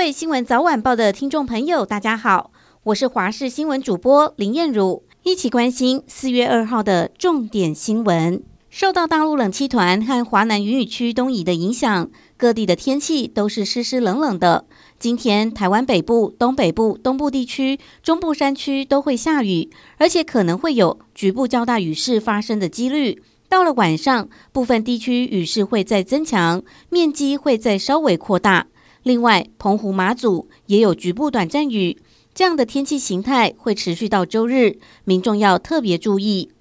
位新闻早晚报的听众朋友，大家好，我是华视新闻主播林燕如，一起关心四月二号的重点新闻。受到大陆冷气团和华南云雨区东移的影响，各地的天气都是湿湿冷冷的。今天，台湾北部、东北部、东部地区、中部山区都会下雨，而且可能会有局部较大雨势发生的几率。到了晚上，部分地区雨势会再增强，面积会再稍微扩大。另外，澎湖、马祖也有局部短暂雨，这样的天气形态会持续到周日，民众要特别注意。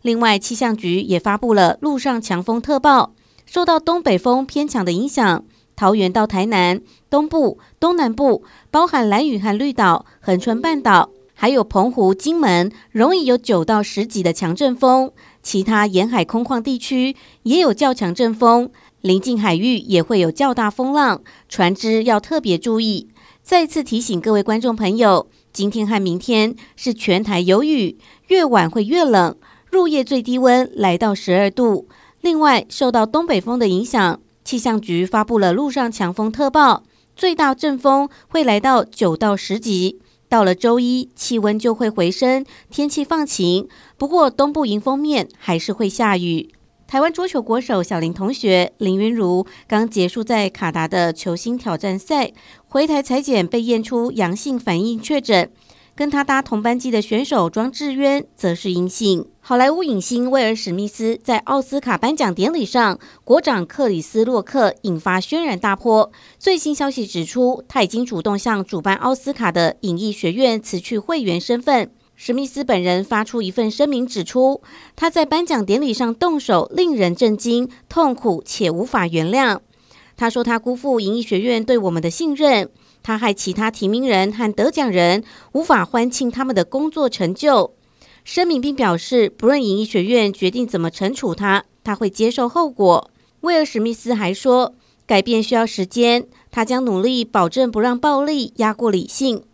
另外，气象局也发布了陆上强风特报，受到东北风偏强的影响，桃园到台南、东部、东南部，包含兰屿和绿岛、恒春半岛，还有澎湖、金门，容易有九到十级的强阵风。其他沿海空旷地区也有较强阵风，临近海域也会有较大风浪，船只要特别注意。再次提醒各位观众朋友，今天和明天是全台有雨，越晚会越冷，入夜最低温来到十二度。另外，受到东北风的影响，气象局发布了陆上强风特报，最大阵风会来到九到十级。到了周一，气温就会回升，天气放晴。不过，东部迎风面还是会下雨。台湾桌球国手小林同学林昀儒刚结束在卡达的球星挑战赛，回台采检被验出阳性反应确诊。跟他搭同班机的选手庄智渊则是阴性。好莱坞影星威尔史密斯在奥斯卡颁奖典礼上，国长克里斯洛克引发轩然大波。最新消息指出，他已经主动向主办奥斯卡的影艺学院辞去会员身份。史密斯本人发出一份声明，指出他在颁奖典礼上动手令人震惊、痛苦且无法原谅。他说他辜负影艺学院对我们的信任。他害其他提名人和得奖人无法欢庆他们的工作成就。声明并表示，不论影艺学院决定怎么惩处他，他会接受后果。威尔史密斯还说，改变需要时间，他将努力保证不让暴力压过理性。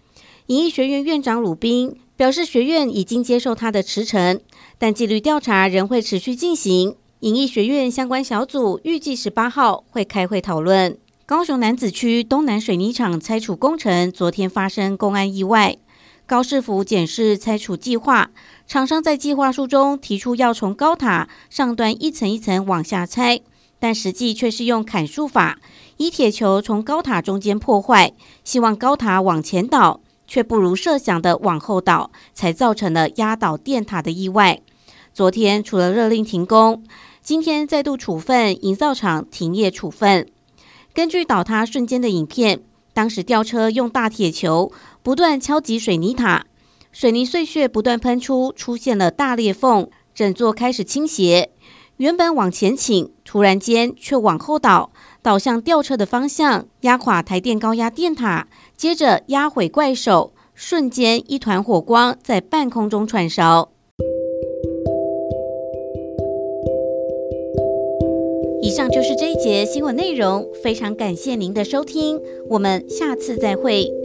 影艺学院院长鲁宾表示，学院已经接受他的辞呈，但纪律调查仍会持续进行。影艺学院相关小组预计十八号会开会讨论。高雄楠梓区东南水泥厂拆除工程昨天发生公安意外，高市府检视拆除计划，厂商在计划书中提出要从高塔上端一层一层往下拆，但实际却是用砍树法，以铁球从高塔中间破坏，希望高塔往前倒，却不如设想的往后倒，才造成了压倒电塔的意外。昨天除了勒令停工，今天再度处分营造厂停业处分。根据倒塌瞬间的影片，当时吊车用大铁球不断敲击水泥塔，水泥碎屑不断喷出，出现了大裂缝，整座开始倾斜。原本往前倾，突然间却往后倒，倒向吊车的方向，压垮台电高压电塔，接着压毁怪手，瞬间一团火光在半空中窜烧。以上就是这一节新闻内容，非常感谢您的收听，我们下次再会。